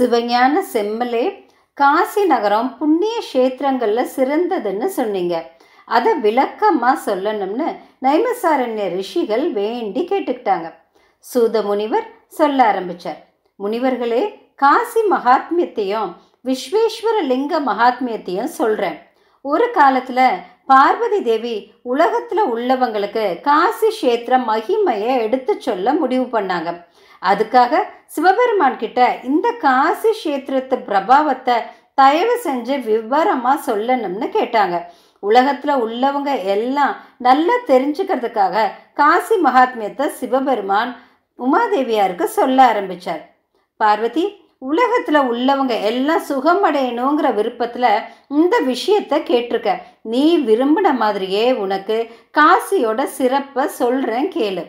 சிவஞான செம்மலே காசி நகரம் புண்ணிய கஷேத்திரங்களில் சிறந்ததுன்னு சொன்னீங்க. அதை விளக்கமாக சொல்லணும்னு நைமசாரண்ய ரிஷிகள் வேண்டி கேட்டுக்கிட்டாங்க. சூத முனிவர் சொல்ல ஆரம்பித்தார் முனிவர்களே காசி மகாத்மியத்தையும் விஸ்வேஸ்வர லிங்க மகாத்மியத்தையும் சொல்கிறேன் ஒரு காலத்தில் பார்வதி தேவி உலகத்தில் உள்ளவங்களுக்கு காசி கஷேத்திர மகிமையை எடுத்து சொல்ல முடிவு பண்ணாங்க. அதுக்காக சிவபெருமான் கிட்ட இந்த காசி கஷேத்திரத்து பிரபாவத்தை தயவு செஞ்சு விவரமாக சொல்லணும்னு கேட்டாங்க. உலகத்தில் உள்ளவங்க எல்லாம் நல்லா தெரிஞ்சுக்கிறதுக்காக காசி மகாத்மியத்தை சிவபெருமான் உமாதேவியாருக்கு சொல்ல ஆரம்பிச்சார். பார்வதி உலகத்தில் உள்ளவங்க எல்லாம் சுகமடையணுங்கிற விருப்பத்தில் இந்த விஷயத்தை கேட்டிருக்க. நீ விரும்பின மாதிரியே உனக்கு காசியோட சிறப்பை சொல்கிறேன் கேளு.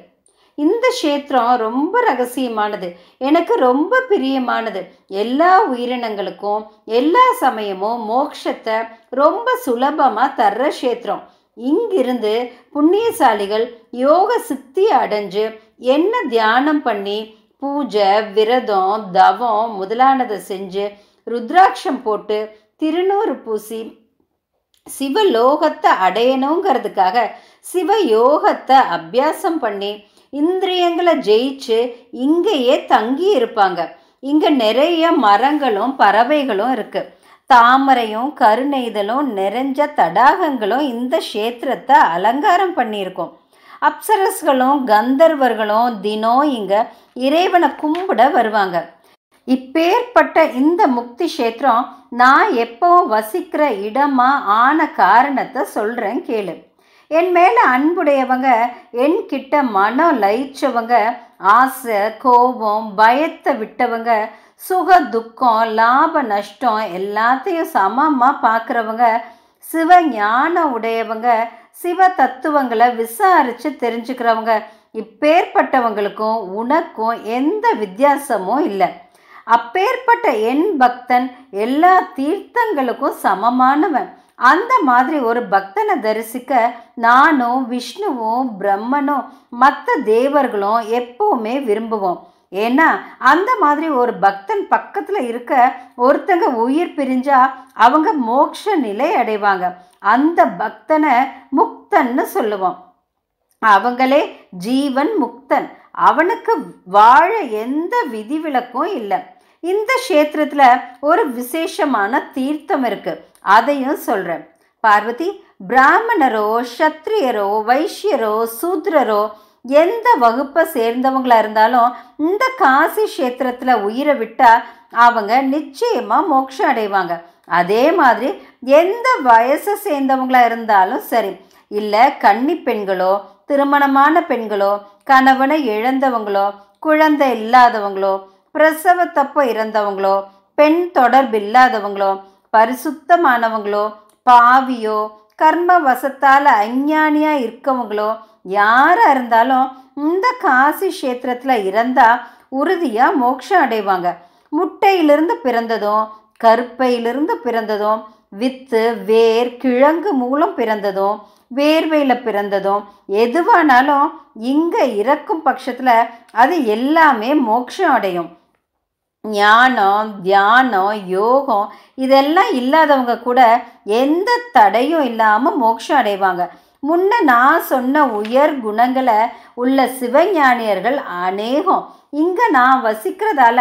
இந்த க்ஷேத்திரம் ரொம்ப ரகசியமானது. எனக்கு ரொம்ப பிரியமானது. எல்லா உயிரினங்களுக்கும் எல்லா சமயமும் மோக்ஷத்தை ரொம்ப சுலபமாக தர்ற க்ஷேத்திரம். இங்கிருந்து புண்ணியசாலிகள் யோக சித்தி அடைஞ்சு என்ன தியானம் பண்ணி பூஜை விரதம் தவம் முதலானதை செஞ்சு ருத்ராட்சம் போட்டு திருநூறு பூசி சிவலோகத்தை அடையணுங்கிறதுக்காக சிவயோகத்தை அபியாசம் பண்ணி இந்திரியங்களை ஜெயிச்சு இங்கேயே தங்கி இருப்பாங்க. இங்கே நிறைய மரங்களும் பறவைகளும் இருக்குது தாமரையும் கருணைதலும் நிறைஞ்ச தடாகங்களும் இந்த க்ஷேத்திரத்தை அலங்காரம் பண்ணியிருக்கோம். அப்சரஸ்களும் கந்தர்வர்களும் தினம் இங்கே இறைவனை கும்பிட வருவாங்க. இப்பேற்பட்ட இந்த முக்தி க்ஷேத்திரம் நான் எப்போ வசிக்கிற இடமா ஆன காரணத்தை சொல்கிறேன் கேளு. என் மேலே அன்புடையவங்க என்கிட்ட மனம் லயிச்சவங்க ஆசை கோபம் பயத்தை விட்டவங்க சுக துக்கம் லாப நஷ்டம் எல்லாத்தையும் சமமாக பார்க்குறவங்க சிவ ஞானம் உடையவங்க சிவ தத்துவங்களை விசாரித்து தெரிஞ்சுக்கிறவங்க இப்பேற்பட்டவங்களுக்கும் உனக்கும் எந்த வித்தியாசமும் இல்லை. அப்பேற்பட்ட என் பக்தன் எல்லா தீர்த்தங்களுக்கும் சமமானவன். அந்த மாதிரி ஒரு பக்தனை தரிசிக்க நானும் விஷ்ணுவும் பிரம்மனும் மற்ற தேவர்களும் எப்போவுமே விரும்புவோம். ஏன்னா அந்த மாதிரி ஒரு பக்தன் பக்கத்தில் இருக்க ஒருத்தங்க உயிர் பிரிஞ்சா அவங்க மோட்ச நிலை அடைவாங்க. அந்த பக்தனை முக்தன்னு சொல்லுவோம். அவங்களே ஜீவன் முக்தன். அவனுக்கு வாழ எந்த விதிவிலக்கும் இல்லை. இந்த க்ஷேத்திரத்தில் ஒரு விசேஷமான தீர்த்தம் இருக்குது அதையும் சொல்கிறேன் பார்வதி பிராமணரோ சத்திரியரோ வைஷ்யரோ சூத்ரரோ எந்த வகுப்பை சேர்ந்தவங்களா இருந்தாலும் இந்த காசி கஷேத்திரத்தில் உயிரை விட்டால் அவங்க நிச்சயமாக மோட்சம் அடைவாங்க. அதே மாதிரி எந்த வயசை சேர்ந்தவங்களா இருந்தாலும் சரி இல்லை கன்னி பெண்களோ திருமணமான பெண்களோ கணவனை இழந்தவங்களோ குழந்தை இல்லாதவங்களோ பிரசவத்தப்போ இறந்தவங்களோ பெண் தொடர்பு இல்லாதவங்களோ பரிசுத்தமானவங்களோ பாவியோ கர்ம வசத்தால் அஞ்ஞானியாக இருக்கவங்களோ யாராக இருந்தாலும் இந்த காசி கஷேத்திரத்தில் இறந்தால் உறுதியாக மோட்சம் அடைவாங்க. முட்டையிலிருந்து பிறந்ததும் கருப்பையிலிருந்து பிறந்ததும் வித்து வேர் கிழங்கு மூலம் பிறந்ததும் வேர்வையில் பிறந்ததும் எதுவானாலும் இங்கே இறக்கும் பட்சத்தில் அது எல்லாமே மோட்சம் அடையும். ஞானம் தியானம் யோகம் இதெல்லாம் இல்லாதவங்க கூட எந்த தடையும் இல்லாமல் மோட்சம் அடைவாங்க. முன்ன நான் சொன்ன உயர் குணங்களை உள்ள சிவஞானியர்கள் அநேகம். இங்கே நான் வசிக்கிறதால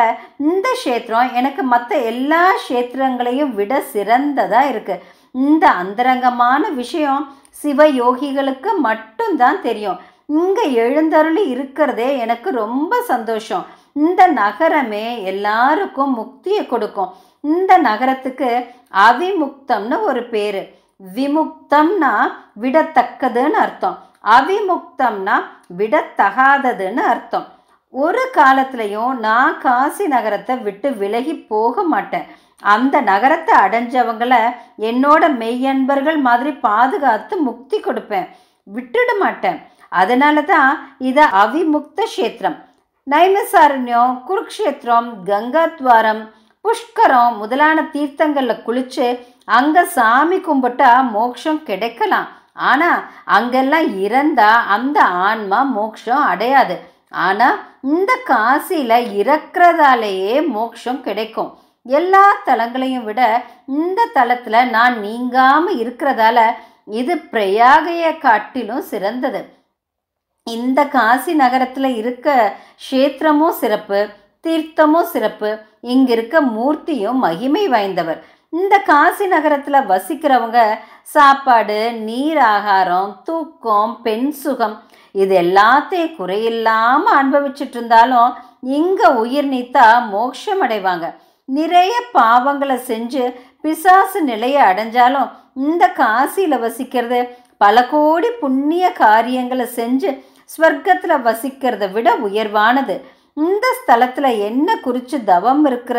இந்த க்ஷேத்திரம் எனக்கு மற்ற எல்லா க்ஷேத்திரங்களையும் விட சிறந்ததாக இருக்குது இந்த அந்தரங்கமான விஷயம் சிவயோகிகளுக்கு மட்டும்தான் தெரியும். இங்கே எழுந்தருளி இருக்கிறதே எனக்கு ரொம்ப சந்தோஷம். இந்த நகரமே எல்லாருக்கும் முக்தியை கொடுக்கும். இந்த நகரத்துக்கு அவிமுக்தம்னு ஒரு பேர். விமுக்தம்னா விடத்தக்கதுன்னு அர்த்தம். அவிமுக்தம்னா விடத்தகாததுன்னு அர்த்தம். ஒரு காலத்துலையும் நான் காசி நகரத்தை விட்டு விலகி போக மாட்டேன். அந்த நகரத்தை அடைஞ்சவங்கள என்னோட மெய்யன்பர்கள் மாதிரி பாதுகாத்து முக்தி கொடுப்பேன். விட்டுட மாட்டேன். அதனால தான் இதை அவிமுக்த கஷேத்திரம். நைமசாரண்யம் குருக்ஷேத்திரம் கங்காத்வாரம் புஷ்கரம் முதலான தீர்த்தங்களில் குளிச்சு அங்கே சாமி கும்பிட்டா மோட்சம் கிடைக்கலாம். ஆனால் அங்கெல்லாம் இறந்தா அந்த ஆன்மா மோட்சம் அடையாது. ஆனால் இந்த காசியில் இறக்குறதாலேயே மோட்சம் கிடைக்கும். எல்லா தலங்களையும் விட இந்த தலத்தில் நான் நீங்காமல் இருக்கிறதால இது பிரயாகைய காட்டிலும் சிறந்தது. இந்த காசி நகரத்தில் இருக்க க்ஷேத்திரமும் சிறப்பு தீர்த்தமும் சிறப்பு இங்கிருக்க மூர்த்தியும் மகிமை வாய்ந்தவர். இந்த காசி நகரத்தில் வசிக்கிறவங்க சாப்பாடு நீர் ஆகாரம் தூக்கம் பெண் சுகம் இது எல்லாத்தையும் குறையில்லாமல் அனுபவிச்சுட்டு இருந்தாலும் இங்கே உயிர் நீத்தா மோட்சம் அடைவாங்க. நிறைய பாவங்களை செஞ்சு பிசாசு நிலையை அடைஞ்சாலும் இந்த காசியில் வசிக்கிறது பல கோடி புண்ணிய காரியங்களை செஞ்சு ஸ்வர்க்கத்தில் வசிக்கிறத விட உயர்வானது. இந்த ஸ்தலத்தில் என்ன குறித்து தவம் இருக்கிற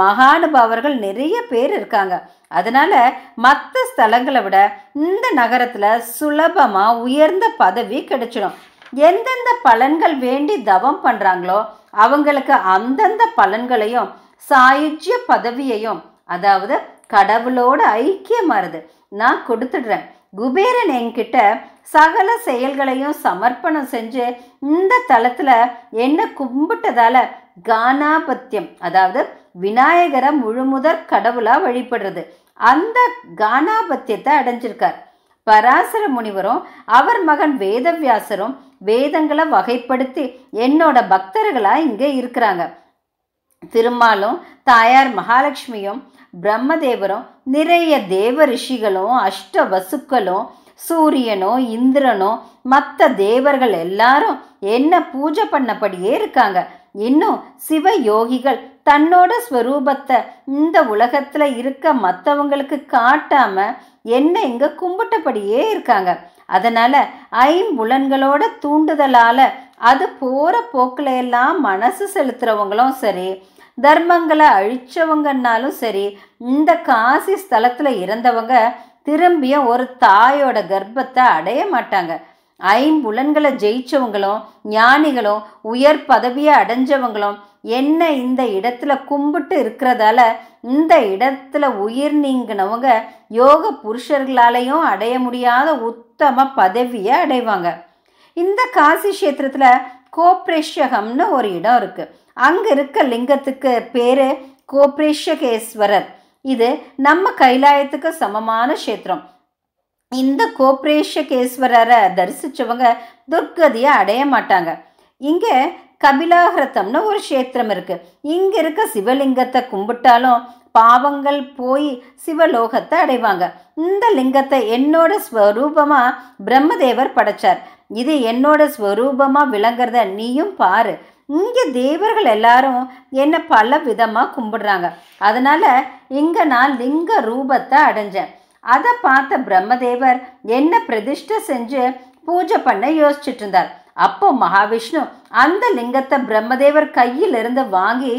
மகானுபாவர்கள் நிறைய பேர் இருக்காங்க. அதனால் மற்ற ஸ்தலங்களை விட இந்த நகரத்தில் சுலபமாக உயர்ந்த பதவி கிடைச்சிடும். எந்தெந்த பலன்கள் வேண்டி தவம் பண்ணுறாங்களோ அவங்களுக்கு அந்தந்த பலன்களையும் சாயுஜ்ய பதவியையும் அதாவது கடவுளோட ஐக்கியமாறுது நான் கொடுத்துடுறேன். குபேரன் என்கிட்ட சகல செயல்களையும் சமர்ப்பணம் செஞ்சு இந்த தளத்தில் என்ன கும்பிட்டதால கானாபத்தியம் அதாவது விநாயகரை முழுமுதற் கடவுளாக வழிபடுறது. அந்த கானாபத்தியத்தை அடைஞ்சிருக்கார். பராசர முனிவரும் அவர் மகன் வேதவியாசரும் வேதங்களை வகைப்படுத்தி என்னோட பக்தர்களாக இங்கே இருக்கிறாங்க. திருமாலும் தாயார் மகாலட்சுமியும் பிரம்மதேவரும் நிறைய தேவ ரிஷிகளும் அஷ்ட வசுக்களும் சூரியனோ இந்திரனோ மற்ற தேவர்கள் எல்லாரும் என்ன பூஜை பண்ணபடியே இருக்காங்க. இன்னும் சிவ யோகிகள் தன்னோட ஸ்வரூபத்தை இந்த உலகத்துல இருக்க மற்றவங்களுக்கு காட்டாம என்ன இங்க கும்பிட்டபடியே இருக்காங்க. அதனால ஐம்புலன்களோட தூண்டுதலால அது போற போக்குல எல்லாம் மனசு செலுத்துறவங்களும் சரி தர்மங்களை அழிச்சவங்கன்னாலும் சரி இந்த காசி ஸ்தலத்துல இறந்தவங்க திரும்பியும் ஒரு தாயோட கர்ப்பத்தை அடைய மாட்டாங்க. ஐம்புலன்களை ஜெயிச்சவங்களும் ஞானிகளும் உயர் பதவியை அடைஞ்சவங்களும் என்ன இந்த இடத்துல கும்பிட்டு இருக்கிறதால இந்த இடத்துல உயிர் நீங்கினவங்க யோக புருஷர்களாலையும் அடைய முடியாத உத்தம பதவியை அடைவாங்க. இந்த காசி கஷேத்திரத்தில் கோப்ரேஷகம்னு ஒரு இடம் இருக்குது அங்கே இருக்க லிங்கத்துக்கு பேர் கோப்ரேஷகேஸ்வரர் இது நம்ம கைலாயத்துக்கு சமமான கஷேத்திரம். இந்த கோப்ரேஷகேஸ்வரரை தரிசிச்சவங்க துர்கதியை அடைய மாட்டாங்க. இங்கே கபிலாகிரதம்னு ஒரு க்ஷேத்திரம் இருக்குது இங்கே இருக்க சிவலிங்கத்தை கும்பிட்டாலும் பாவங்கள் போய் சிவலோகத்தை அடைவாங்க. இந்த லிங்கத்தை என்னோட ஸ்வரூபமாக பிரம்மதேவர் படைச்சார். இது என்னோட ஸ்வரூபமாக விளங்குறத நீயும் பாரு. இங்கே தேவர்கள் எல்லாரும் என்னை பல விதமாக கும்பிடுறாங்க. அதனால் இங்கே நான் லிங்க ரூபத்தை அடைஞ்சேன். அதை பார்த்த பிரம்மதேவர் என்ன பிரதிஷ்டை செஞ்சு பூஜை பண்ண யோசிச்சுட்டு இருந்தார். அப்போ மகாவிஷ்ணு அந்த லிங்கத்தை பிரம்மதேவர் கையிலிருந்து வாங்கி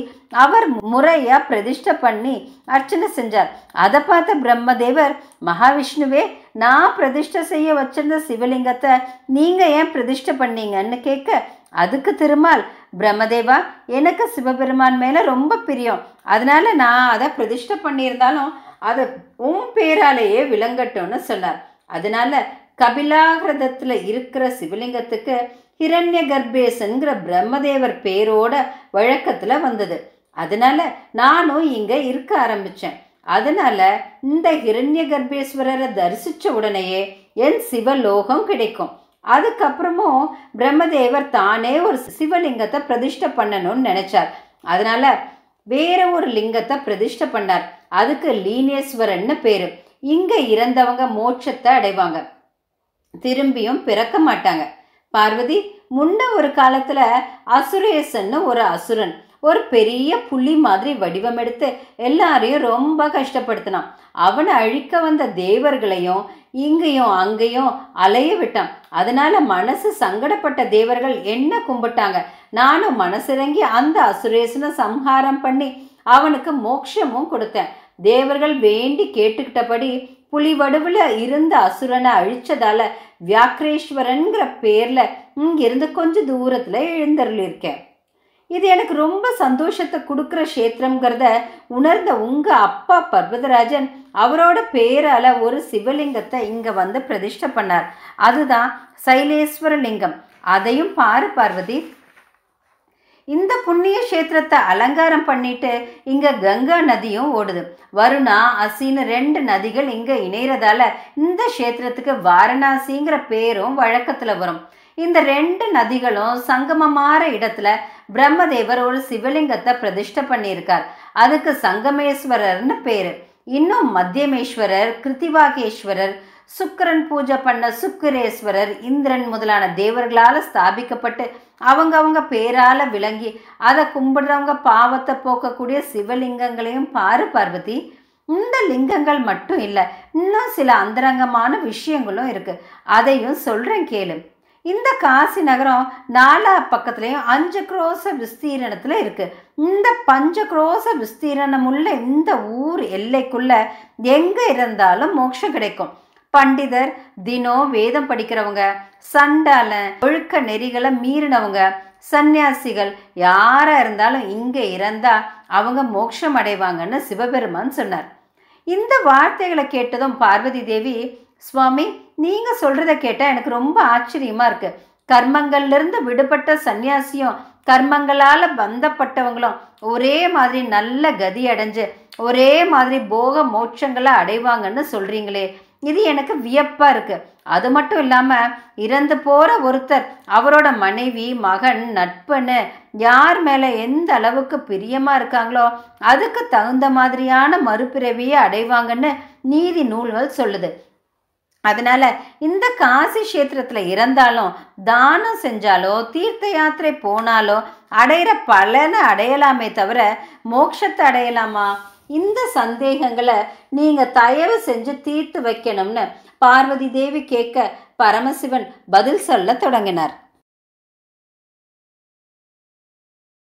அவர் முறையாக பிரதிஷ்டை பண்ணி அர்ச்சனை செஞ்சார். அதை பார்த்த பிரம்மதேவர் மகாவிஷ்ணுவே நான் பிரதிஷ்டை செய்ய வச்சிருந்த சிவலிங்கத்தை நீங்கள் ஏன் பிரதிஷ்டை பண்ணீங்கன்னு கேட்க அதுக்கு திருமால் பிரம்மதேவா எனக்கு சிவபெருமான் மேலே ரொம்ப பிரியம். அதனால நான் அதை பிரதிஷ்டை பண்ணியிருந்தாலும் அது உன் பேராலேயே விளங்கட்டும்னு சொன்னார். அதனால கபிலாகிரதத்தில் இருக்கிற சிவலிங்கத்துக்கு ஹிரண்ய கர்ப்பேசன்கிற பிரம்மதேவர் பேரோட வழக்கத்தில் வந்தது. அதனால நானும் இங்கே இருக்க ஆரம்பித்தேன் அதனால இந்த ஹிரண்ய கர்ப்பேஸ்வரரை தரிசித்த உடனேயே என் சிவலோகம் கிடைக்கும். அதுக்கப்புறமும் பிரம்மதேவர் தானே ஒரு சிவலிங்கத்தை பிரதிஷ்டை பண்ணணும்னு நினைச்சார். அதனால வேற ஒரு லிங்கத்தை பிரதிஷ்டை பண்ணார். அதுக்கு லீனேஸ்வரன்னு பேரு. இங்க இறந்தவங்க மோட்சத்தை அடைவாங்க. திரும்பியும் பிறக்க மாட்டாங்க. பார்வதி முன்ன ஒரு காலத்துல அசுரேசன்னு ஒரு அசுரன். ஒரு பெரிய புலி மாதிரி வடிவம் எடுத்து எல்லாரையும் ரொம்ப கஷ்டப்படுத்தினான். அவனை அழிக்க வந்த தேவர்களையும் இங்கேயும் அங்கேயும் அலைய விட்டான். அதனால மனசு சங்கடப்பட்ட தேவர்கள் என்ன கும்பிட்டாங்க? நானும் மனசிறங்கி அந்த அசுரேசனை சம்ஹாரம் பண்ணி அவனுக்கு மோட்சமும் கொடுத்தேன். தேவர்கள் வேண்டி கேட்டுக்கிட்டபடி புலி வடுவில் இருந்த அசுரனை அழிச்சதால வியாக்ரேஸ்வரன்கிற பேரில் இங்கிருந்து கொஞ்சம் தூரத்தில் எழுந்தருளிருக்கேன் இது எனக்கு ரொம்ப சந்தோஷத்தை கொடுக்குற க்ஷேத்திரங்கிறத உணர்ந்த உங்கள் அப்பா பர்வதராஜன் அவரோட பேரால் ஒரு சிவலிங்கத்தை இங்கே வந்து பிரதிஷ்டை பண்ணார். அதுதான் சைலேஸ்வர லிங்கம் அதையும் பாரு பார்வதி. இந்த புண்ணிய கஷேத்திரத்தை அலங்காரம் பண்ணிட்டு இங்கே கங்கா நதியும் ஓடுது. வருணா அசின்னு ரெண்டு நதிகள் இங்கே இணையிறதால இந்த கஷேத்திரத்துக்கு வாரணாசிங்கிற பேரும் வழக்கத்தில் வரும். இந்த ரெண்டு நதிகளும் சங்கமமாற இடத்துல பிரம்மதேவர் ஒரு சிவலிங்கத்தை பிரதிஷ்டை பண்ணியிருக்கார். அதுக்கு சங்கமேஸ்வரர்னு பேரு. இன்னும் மத்தியமேஸ்வரர் கிருத்திவாகேஸ்வரர் சுக்கரன் பூஜை பண்ண சுக்கிரேஸ்வரர் இந்திரன் முதலான தேவர்களால் ஸ்தாபிக்கப்பட்டு அவங்க அவங்க பேரால விளங்கி அதை கும்பிடுறவங்க பாவத்தை போக்கக்கூடிய சிவலிங்கங்களையும் பாரு பார்வதி. இந்த லிங்கங்கள் மட்டும் இல்லை இன்னும் சில அந்தரங்கமான விஷயங்களும் இருக்கு. அதையும் சொல்றேன் கேளு. இந்த காசி நகரம் நாலா பக்கத்துலேயும் அஞ்சு குரோச விஸ்தீரணத்தில் இருக்குது இந்த பஞ்ச குரோச விஸ்தீரணம் உள்ள இந்த ஊர் எல்லைக்குள்ள எங்கே இருந்தாலும் மோட்சம் கிடைக்கும். பண்டிதர் தினம் வேதம் படிக்கிறவங்க சண்டால ஒழுக்க நெறிகளை மீறினவங்க சந்நியாசிகள் யாராக இருந்தாலும் இங்கே இறந்தால் அவங்க மோட்சம் அடைவாங்கன்னு சிவபெருமான் சொன்னார். இந்த வார்த்தைகளை கேட்டதும் பார்வதி தேவி சுவாமி நீங்கள் சொல்கிறத கேட்டால் எனக்கு ரொம்ப ஆச்சரியமாக இருக்குது கர்மங்கள்லேருந்து விடுபட்ட சன்னியாசியும் கர்மங்களால் பந்தப்பட்டவங்களும் ஒரே மாதிரி நல்ல கதி அடைஞ்சு ஒரே மாதிரி போக மோட்சங்களை அடைவாங்கன்னு சொல்கிறீங்களே இது எனக்கு வியப்பாக இருக்குது அது மட்டும் இல்லாமல் இறந்து போகிற ஒருத்தர் அவரோட மனைவி மகன் நட்புன்னு யார் மேலே எந்த அளவுக்கு பிரியமாக இருக்காங்களோ அதுக்கு தகுந்த மாதிரியான மறுபிறவியை அடைவாங்கன்னு நீதி நூல்கள் சொல்லுது. அதனால இந்த காசி கஷேத்திரத்தில் இறந்தாலும் தானம் செஞ்சாலோ தீர்த்த யாத்திரை போனாலோ அடையிற பலனை அடையலாமே தவிர மோட்சத்தை அடையலாமா? இந்த சந்தேகங்களை நீங்க தயவு செஞ்சு தீர்த்து வைக்கணும்னு பார்வதி தேவி கேட்க பரமசிவன் பதில் சொல்ல தொடங்கினார்.